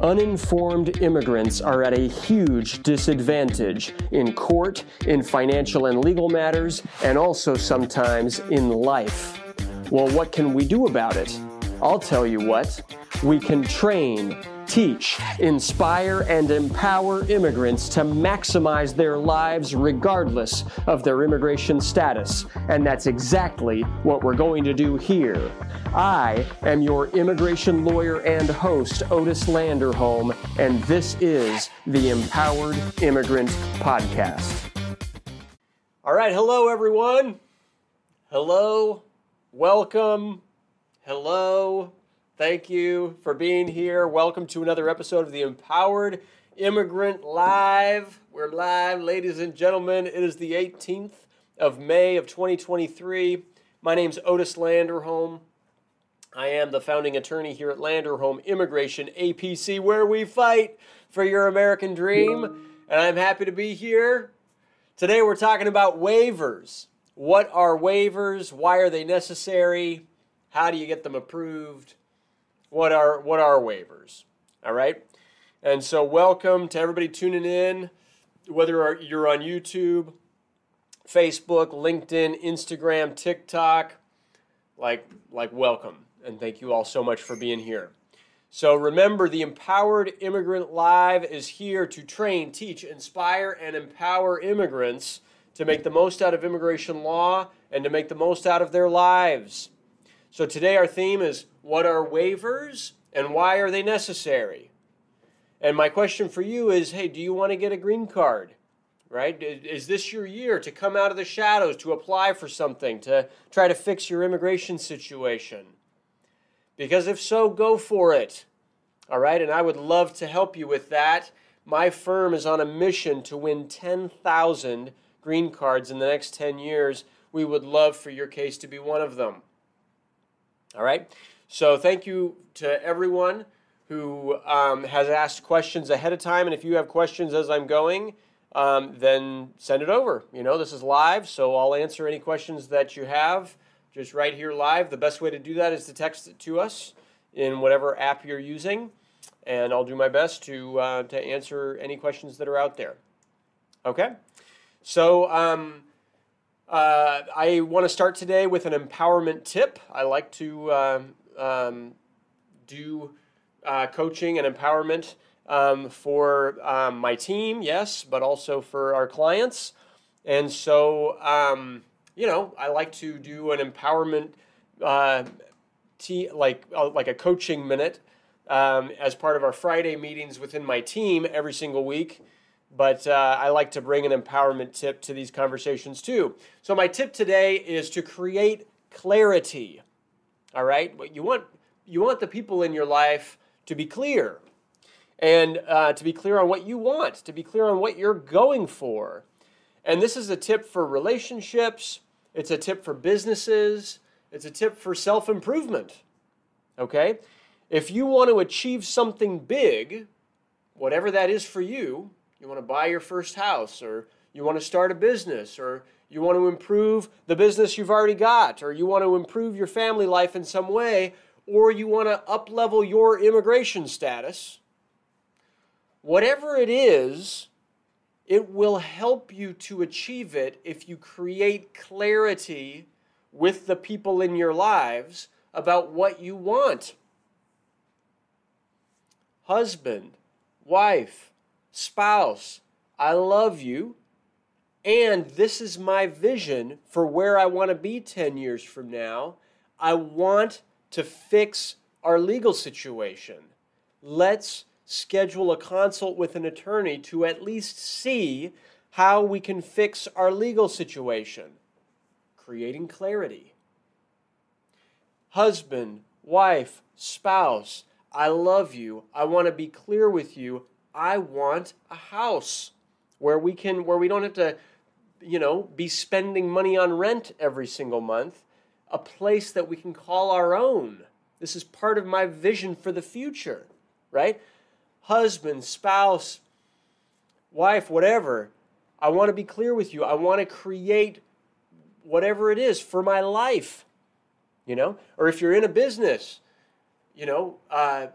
Uninformed immigrants are at a huge disadvantage in court, in financial and legal matters, and also sometimes in life. Well, what can we do about it? I'll tell you what. We can train, teach, inspire, and empower immigrants to maximize their lives regardless of their immigration status. And that's exactly what we're going to do here. I am your immigration lawyer and host, Otis Landerholm, and this is the Empowered Immigrant Podcast. All right, hello everyone. Hello, welcome, hello, thank you for being here. Welcome to another episode of the Empowered Immigrant Live. We're live, ladies and gentlemen. It is the 18th of May of 2023. My name's Otis Landerholm. I am the founding attorney here at Landerholm Immigration APC, where we fight for your American dream. And I'm happy to be here. Today we're talking about waivers. What are waivers? Why are they necessary? How do you get them approved? What are what are waivers? All right? And so welcome to everybody tuning in, whether you're on YouTube, Facebook, LinkedIn, Instagram, TikTok, like like welcome and thank you all so much for being here. So remember, the Empowered Immigrant Live is here to train, teach, inspire, and empower immigrants to make the most out of immigration law and to make the most out of their lives. So today our theme is what are waivers and why are they necessary? And my question for you is hey, do you want to get a green card? Right? Is this your year to come out of the shadows, to apply for something, to try to fix your immigration situation? Because if so, go for it. All right, and I would love to help you with that. My firm is on a mission to win 10,000 green cards in the next 10 years. We would love for your case to be one of them. All right, so thank you to everyone who um, has asked questions ahead of time. And if you have questions as I'm going, um, then send it over. You know, this is live, so I'll answer any questions that you have just right here live. The best way to do that is to text it to us in whatever app you're using, and I'll do my best to uh, to answer any questions that are out there. Okay, so um, uh, I want to start today with an empowerment tip. I like to um, um do uh, coaching and empowerment um, for um, my team, yes, but also for our clients, and so you know, I like to do an empowerment, uh, te- like uh, like a coaching minute um, as part of our Friday meetings within my team every single week. But uh, I like to bring an empowerment tip to these conversations too. So my tip today is to create clarity. All right, you want you want the people in your life to be clear, and uh, to be clear on what you want, to be clear on what you're going for. And this is a tip for relationships, it's a tip for businesses. It's a tip for self improvement. Okay? If you want to achieve something big, whatever that is for you, you want to buy your first house, or you want to start a business, or you want to improve the business you've already got, or you want to improve your family life in some way, or you want to uplevel your immigration status, whatever it is, it will help you to achieve it if you create clarity with the people in your lives about what you want. Husband, wife, spouse, I love you, and this is my vision for where I want to be 10 years from now. I want to fix our legal situation. Let's schedule a consult with an attorney to at least see how we can fix our legal situation, creating clarity. Husband, wife, spouse, I love you. I want to be clear with you. I want a house where we can where we don't have to you know be spending money on rent every single month, a place that we can call our own. This is part of my vision for the future, right? husband, spouse, wife, whatever, I want to be clear with you. I want to create whatever it is for my life, you know? Or if you're in a business, you know, uh,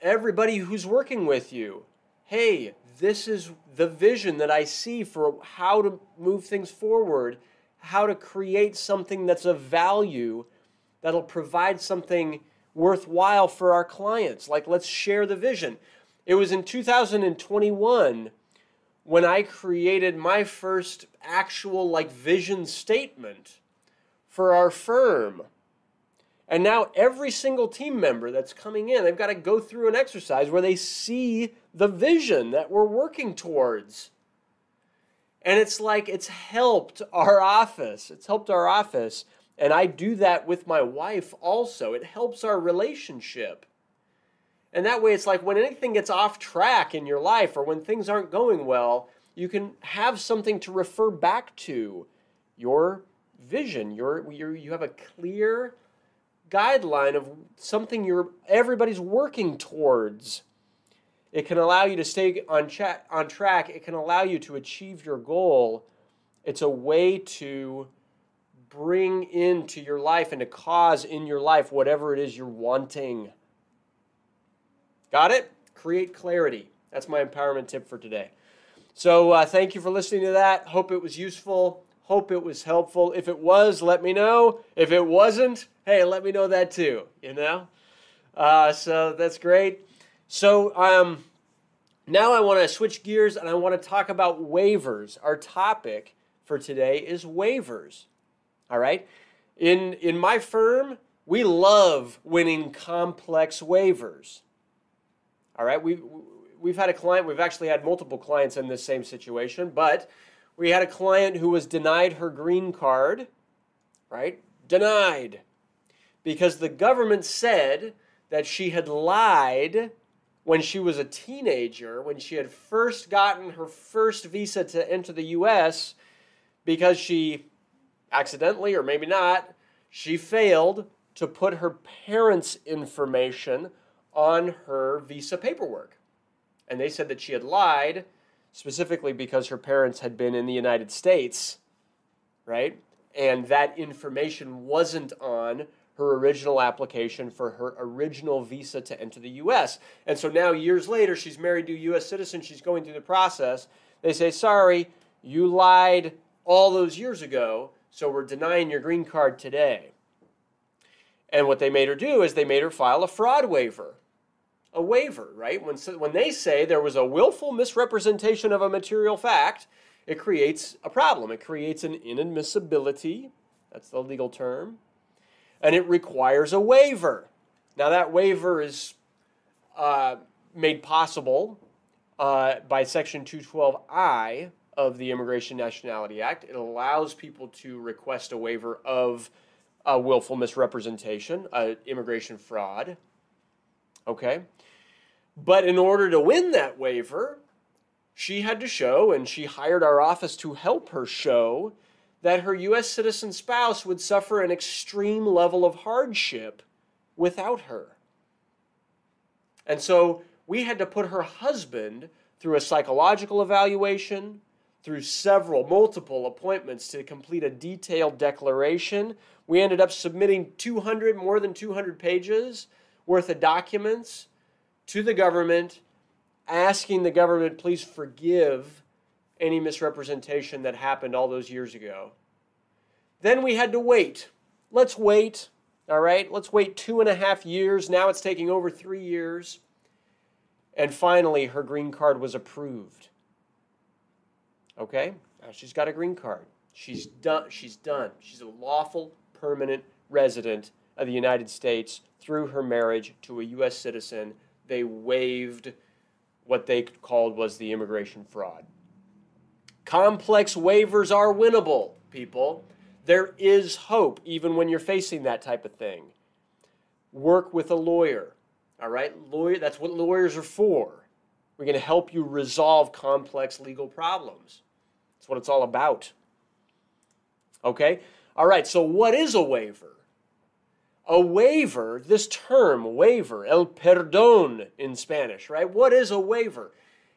everybody who's working with you hey, this is the vision that I see for how to move things forward, how to create something that's of value that'll provide something worthwhile for our clients. Like, let's share the vision. It was in 2021 when I created my first actual like vision statement for our firm. And now every single team member that's coming in, they've got to go through an exercise where they see the vision that we're working towards. And it's like it's helped our office. It's helped our office. And I do that with my wife also. It helps our relationship. And that way, it's like when anything gets off track in your life or when things aren't going well, you can have something to refer back to your vision. Your, you have a clear guideline of something you're everybody's working towards. It can allow you to stay on, cha- on track. It can allow you to achieve your goal. It's a way to bring into your life and to cause in your life whatever it is you're wanting. Got it? Create clarity. That's my empowerment tip for today. So, uh, thank you for listening to that. Hope it was useful. Hope it was helpful. If it was, let me know. If it wasn't, hey, let me know that too, you know? Uh, so that's great. So um, now I want to switch gears and I want to talk about waivers. Our topic for today is waivers. All right? In, in my firm, we love winning complex waivers. All right? We, we've had a client, we've actually had multiple clients in this same situation, but we had a client who was denied her green card, right? Denied. Because the government said that she had lied when she was a teenager, when she had first gotten her first visa to enter the US, because she accidentally, or maybe not, she failed to put her parents' information on her visa paperwork. And they said that she had lied specifically because her parents had been in the United States, right? And that information wasn't on her original application for her original visa to enter the US. And so now, years later, she's married to a US citizen, she's going through the process. They say, sorry, you lied all those years ago, so we're denying your green card today. And what they made her do is they made her file a fraud waiver a waiver, right? When, when they say there was a willful misrepresentation of a material fact, it creates a problem. It creates an inadmissibility, that's the legal term, and it requires a waiver. Now, that waiver is uh, made possible uh, by Section 212I of the Immigration Nationality Act. It allows people to request a waiver of a willful misrepresentation, immigration fraud. Okay? But in order to win that waiver, she had to show, and she hired our office to help her show, that her U.S. citizen spouse would suffer an extreme level of hardship without her. And so we had to put her husband through a psychological evaluation, through several, multiple appointments to complete a detailed declaration. We ended up submitting 200, more than 200 pages worth of documents to the government, asking the government, please forgive any misrepresentation that happened all those years ago. Then we had to wait. Let's wait, all right? Let's wait two and a half years. Now it's taking over three years. And finally, her green card was approved. Okay? Now she's got a green card. She's done. She's done. She's a lawful permanent resident of the United States through her marriage to a U.S. citizen they waived what they called was the immigration fraud. Complex waivers are winnable, people. There is hope even when you're facing that type of thing. Work with a lawyer. All right? Lawyer, that's what lawyers are for. We're going to help you resolve complex legal problems. That's what it's all about. Okay? All right, so what is a waiver? a waiver, this term, waiver, el perdón in Spanish, right? What is a waiver?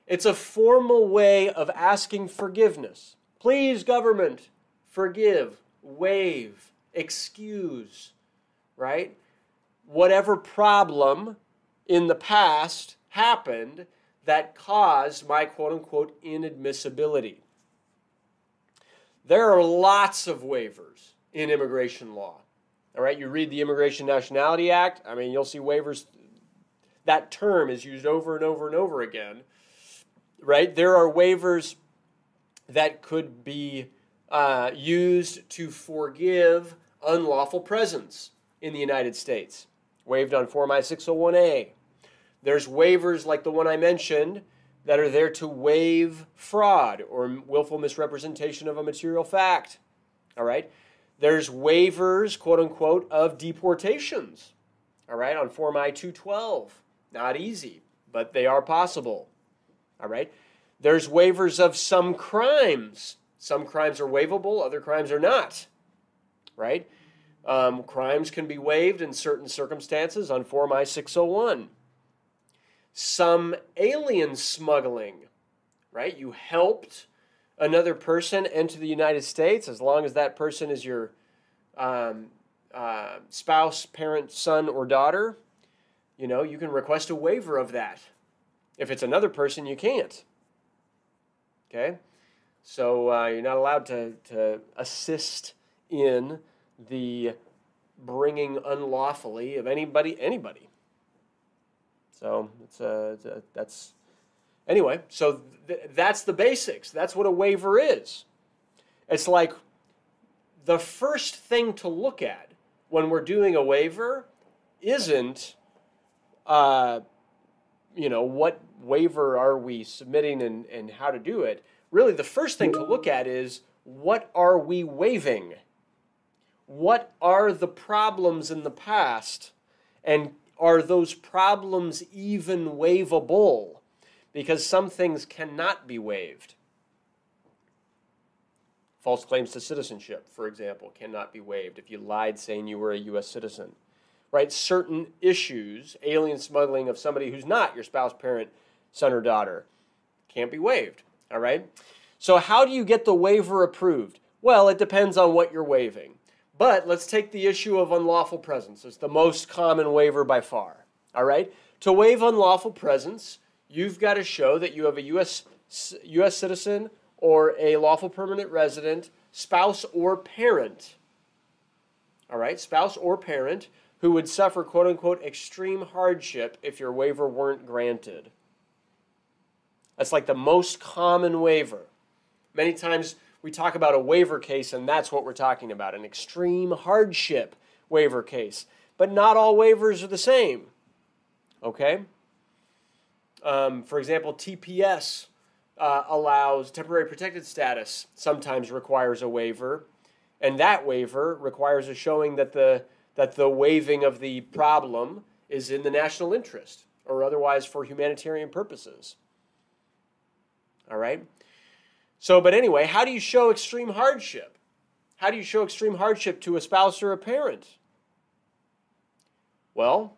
It's a formal way of asking forgiveness. Please, government, forgive, waive, excuse, right? Whatever problem in the past happened that caused my quote unquote inadmissibility. There are lots of waivers in immigration law. All right, you read the Immigration Nationality Act, I mean, you'll see waivers. That term is used over and over and over again, right? There are waivers that could be uh, used to forgive unlawful presence in the United States, waived on Form I 601A. There's waivers like the one I mentioned that are there to waive fraud or willful misrepresentation of a material fact. All right? There's waivers, quote unquote, of deportations. All right, on Form I 212. Not easy, but they are possible. All right? There's waivers of some crimes. Some crimes are waivable, other crimes are not. Right? Um, crimes can be waived in certain circumstances on Form I 601 some alien smuggling, right? You helped another person enter the United States as long as that person is your um, uh, spouse, parent, son, or daughter. You know, you can request a waiver of that. If it's another person, you can't. Okay? So uh, you're not allowed to, to assist in the bringing unlawfully of anybody, anybody. So it's a, it's a that's anyway. So th- that's the basics. That's what a waiver is. It's like the first thing to look at when we're doing a waiver isn't, uh, you know, what waiver are we submitting and, and how to do it. Really, the first thing to look at is what are we waiving? What are the problems in the past? And are those problems even waivable? Because some things cannot be waived. False claims to citizenship, for example, cannot be waived if you lied saying you were a U.S. citizen. Right? Certain issues, alien smuggling of somebody who's not your spouse, parent, son, or daughter, can't be waived. All right? So, how do you get the waiver approved? Well, it depends on what you're waiving. But let's take the issue of unlawful presence. It's the most common waiver by far. All right? To waive unlawful presence, you've got to show that you have a U.S. U.S. citizen or a lawful permanent resident, spouse or parent. All right? Spouse or parent who would suffer quote unquote extreme hardship if your waiver weren't granted. That's like the most common waiver. Many times we talk about a waiver case, and that's what we're talking about an extreme hardship waiver case. But not all waivers are the same. Okay? Um, for example, TPS uh, allows temporary protected status, sometimes requires a waiver, and that waiver requires a showing that the, that the waiving of the problem is in the national interest or otherwise for humanitarian purposes. All right? So, but anyway, how do you show extreme hardship? How do you show extreme hardship to a spouse or a parent? Well,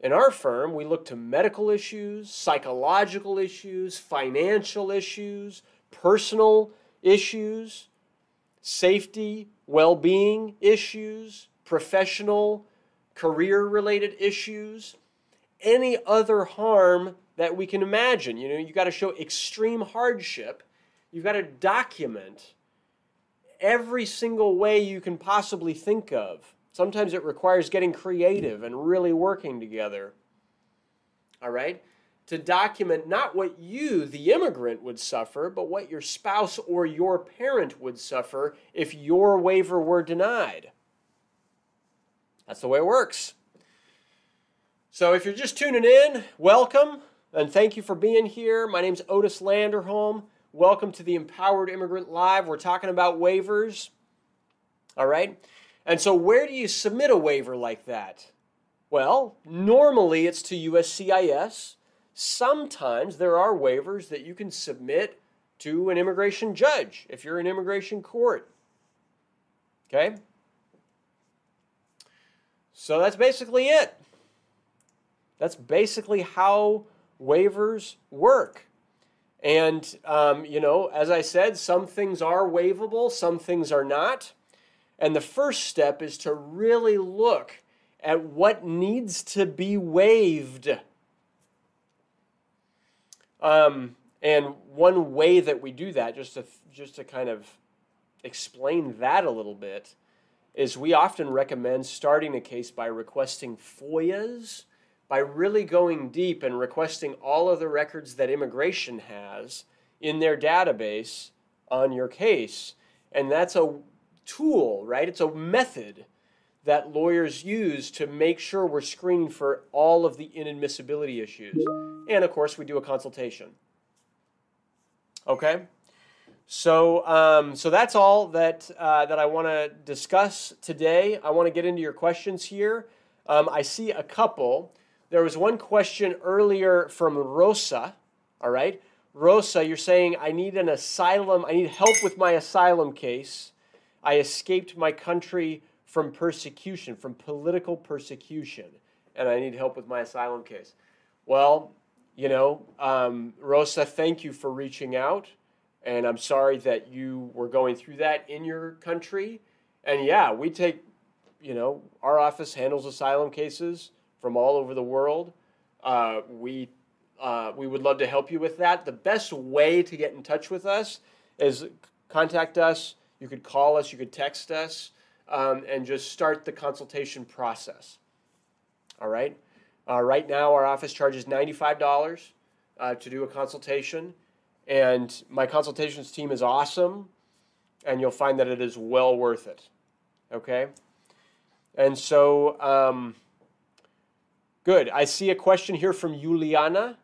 in our firm, we look to medical issues, psychological issues, financial issues, personal issues, safety, well being issues, professional, career related issues, any other harm that we can imagine. You know, you got to show extreme hardship You've got to document every single way you can possibly think of. Sometimes it requires getting creative and really working together. All right? To document not what you, the immigrant, would suffer, but what your spouse or your parent would suffer if your waiver were denied. That's the way it works. So if you're just tuning in, welcome and thank you for being here. My name's Otis Landerholm. Welcome to the Empowered Immigrant Live. We're talking about waivers. All right? And so, where do you submit a waiver like that? Well, normally it's to USCIS. Sometimes there are waivers that you can submit to an immigration judge if you're in immigration court. Okay? So that's basically it. That's basically how waivers work. And, um, you know, as I said, some things are waivable, some things are not. And the first step is to really look at what needs to be waived Um, and one way that we do that, just to just to kind of explain that a little bit, is we often recommend starting a case by requesting FOIAs, by really going deep and requesting all of the records that immigration has in their database on your case. And that's a tool, right? It's a method that lawyers use to make sure we're screening for all of the inadmissibility issues. And of course, we do a consultation. Okay? So, um, so that's all that, uh, that I want to discuss today. I want to get into your questions here. Um, I see a couple. There was one question earlier from Rosa. All right. Rosa, you're saying, I need an asylum, I need help with my asylum case. I escaped my country from persecution, from political persecution, and I need help with my asylum case. Well, you know, um, Rosa, thank you for reaching out. And I'm sorry that you were going through that in your country. And yeah, we take, you know, our office handles asylum cases from all over the world. Uh, we uh, we would love to help you with that. The best way to get in touch with us is contact us. You could call us, you could text us, um, and just start the consultation process. All right. Uh, right now, our office charges $95 uh, to do a consultation. And my consultations team is awesome, and you'll find that it is well worth it. Okay? And so, um, good. I see a question here from Juliana.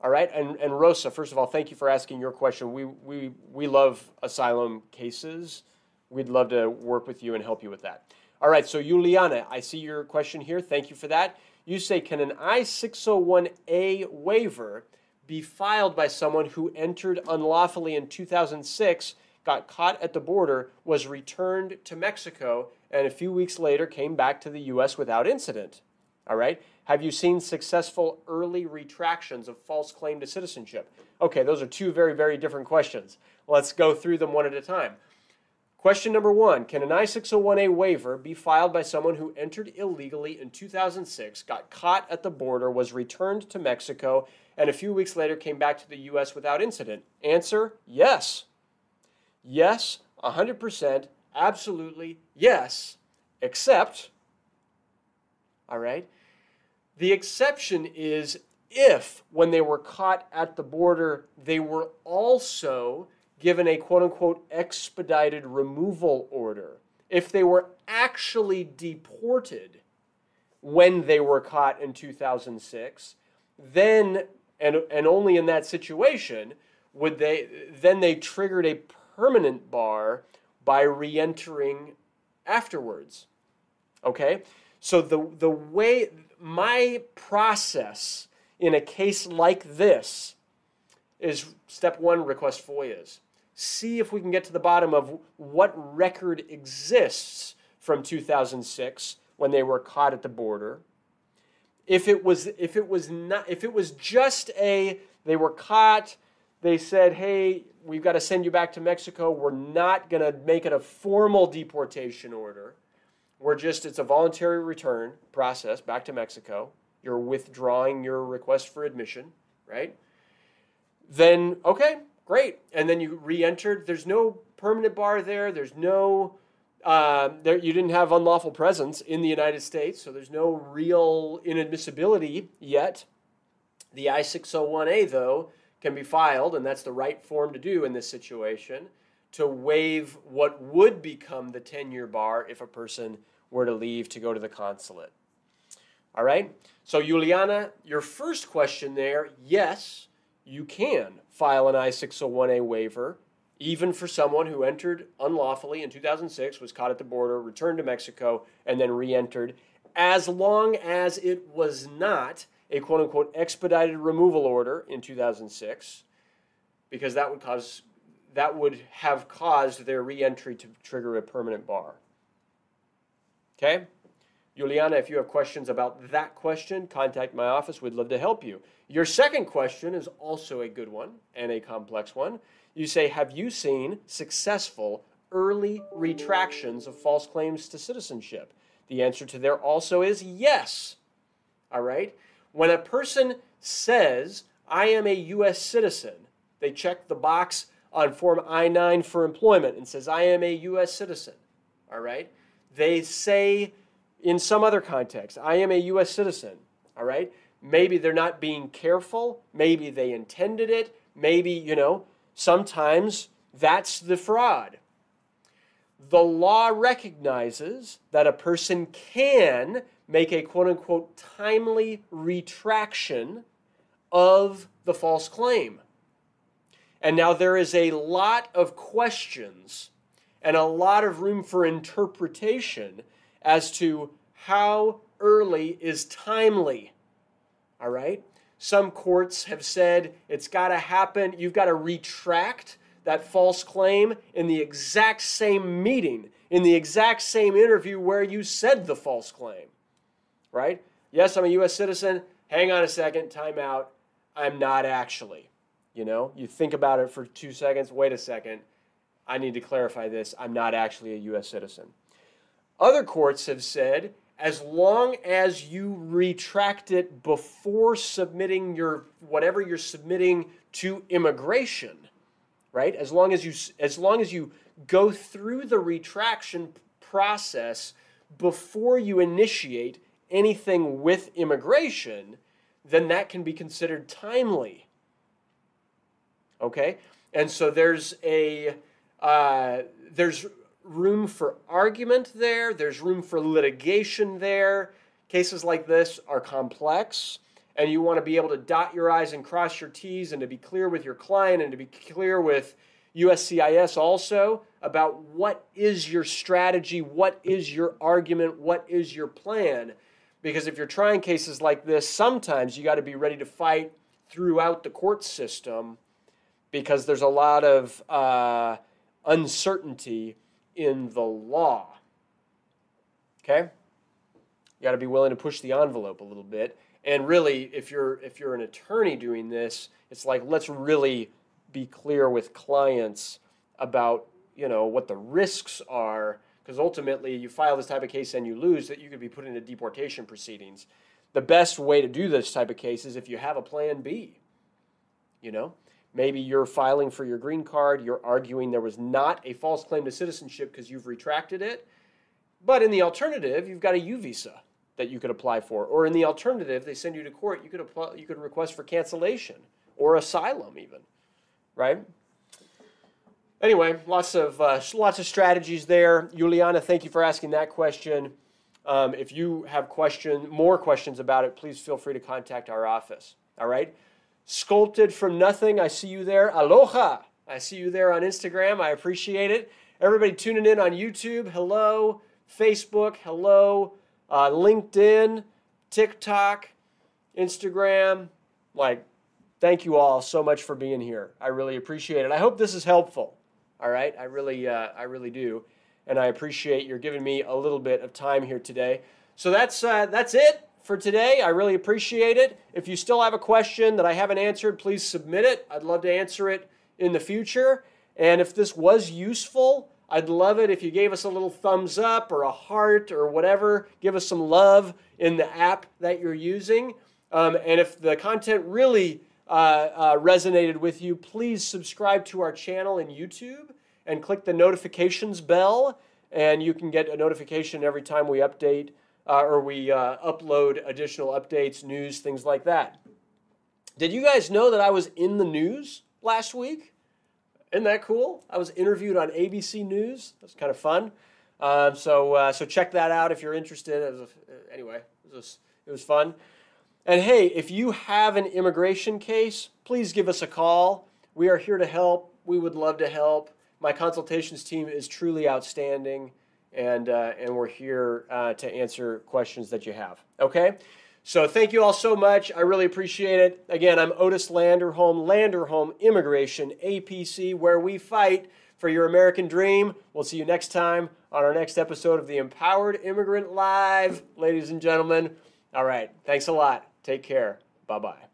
All right, and, and Rosa, first of all, thank you for asking your question. We, we, we love asylum cases. We'd love to work with you and help you with that. All right, so Juliana, I see your question here. Thank you for that. You say, can an I 601A waiver be filed by someone who entered unlawfully in 2006, got caught at the border, was returned to Mexico, and a few weeks later came back to the U.S. without incident. All right? Have you seen successful early retractions of false claim to citizenship? Okay, those are two very, very different questions. Let's go through them one at a time. Question number one Can an I 601A waiver be filed by someone who entered illegally in 2006, got caught at the border, was returned to Mexico, and a few weeks later came back to the U.S. without incident? Answer yes. Yes, 100%, absolutely yes, except, all right, the exception is if, when they were caught at the border, they were also given a quote unquote expedited removal order. If they were actually deported when they were caught in 2006, then and, and only in that situation would they then they triggered a permanent bar by re-entering afterwards. Okay? So the the way my process in a case like this is step one request foias see if we can get to the bottom of what record exists from 2006 when they were caught at the border. If it was if it was not if it was just a they were caught they said hey we've got to send you back to mexico. We're not going to make it a formal deportation order. We're just it's a voluntary return process back to mexico. You're withdrawing your request for admission right? Then okay great and then you re-entered there's no permanent bar there there's no uh, there, you didn't have unlawful presence in the United States, so there's no real inadmissibility yet. The I 601A, though, can be filed, and that's the right form to do in this situation to waive what would become the 10 year bar if a person were to leave to go to the consulate. All right? So, Juliana, your first question there yes, you can file an I 601A waiver even for someone who entered unlawfully in 2006, was caught at the border, returned to Mexico, and then re entered, as long as it was not a quote unquote expedited removal order in 2006, because that would cause that would have caused their re-entry to trigger a permanent bar. Okay? Juliana, if you have questions about that question, contact my office. We'd love to help you. Your second question is also a good one and a complex one. You say, Have you seen successful early retractions of false claims to citizenship? The answer to there also is yes. All right? When a person says, I am a U.S. citizen. They check the box on Form I 9 for employment and says, I am a U.S. citizen. All right? They say in some other context, I am a U.S. citizen. All right? Maybe they're not being careful. Maybe they intended it. Maybe, you know, sometimes that's the fraud. The law recognizes that a person can make a quote unquote timely retraction of the false claim. And now there is a lot of questions and a lot of room for interpretation as to how early is timely. All right? Some courts have said it's got to happen, you've got to retract that false claim in the exact same meeting, in the exact same interview where you said the false claim. Right? Yes, I'm a U.S. citizen. Hang on a second, time out. I'm not actually. You know, you think about it for two seconds. Wait a second. I need to clarify this. I'm not actually a U.S. citizen. Other courts have said as long as you retract it before submitting your whatever you're submitting to immigration, right? As long as you as long as you go through the retraction process before you initiate anything with immigration, then that can be considered timely. Okay, and so there's a uh, there's room for argument there. There's room for litigation there. Cases like this are complex, and you want to be able to dot your I's and cross your T's, and to be clear with your client, and to be clear with USCIS also about what is your strategy, what is your argument, what is your plan. Because if you're trying cases like this, sometimes you got to be ready to fight throughout the court system because there's a lot of uh, uncertainty in the law. Okay? You got to be willing to push the envelope a little bit. And really, if you're if you're an attorney doing this, it's like let's really be clear with clients about you know what the risks are because ultimately you file this type of case and you lose that you could be put into deportation proceedings. The best way to do this type of case is if you have a plan B. You know, Maybe you're filing for your green card, you're arguing there was not a false claim to citizenship because you've retracted it. But in the alternative, you've got a U visa that you could apply for. Or in the alternative, they send you to court, you could apply, you could request for cancellation or asylum even, right? Anyway, lots of uh, lots of strategies there. Juliana, thank you for asking that question. Um, if you have question, more questions about it, please feel free to contact our office. All right sculpted from nothing. I see you there. Aloha. I see you there on Instagram. I appreciate it. Everybody tuning in on YouTube, hello. Facebook, hello. Uh, LinkedIn, TikTok, Instagram. Like, thank you all so much for being here. I really appreciate it. I hope this is helpful. All right, I really, uh, I really do, and I appreciate your giving me a little bit of time here today. So that's uh, that's it for today. I really appreciate it. If you still have a question that I haven't answered, please submit it. I'd love to answer it in the future. And if this was useful, I'd love it if you gave us a little thumbs up or a heart or whatever. Give us some love in the app that you're using. Um, and if the content really uh, uh, resonated with you, please subscribe to our channel in YouTube and click the notifications bell, and you can get a notification every time we update uh, or we uh, upload additional updates, news, things like that. Did you guys know that I was in the news last week? Isn't that cool? I was interviewed on ABC News. That's kind of fun. Uh, so so check that out if you're interested. A, uh, anyway, it was, it was fun. And hey, if you have an immigration case, please give us a call. We are here to help. We would love to help. My consultations team is truly outstanding and, uh, and we're here uh, to answer questions that you have. Okay? So thank you all so much. I really appreciate it. Again, I'm Otis Landerholm, Landerholm Immigration, APC, where we fight for your American dream. We'll see you next time on our next episode of the Empowered Immigrant Live, ladies and gentlemen. All right. Thanks a lot. Take care. Bye bye.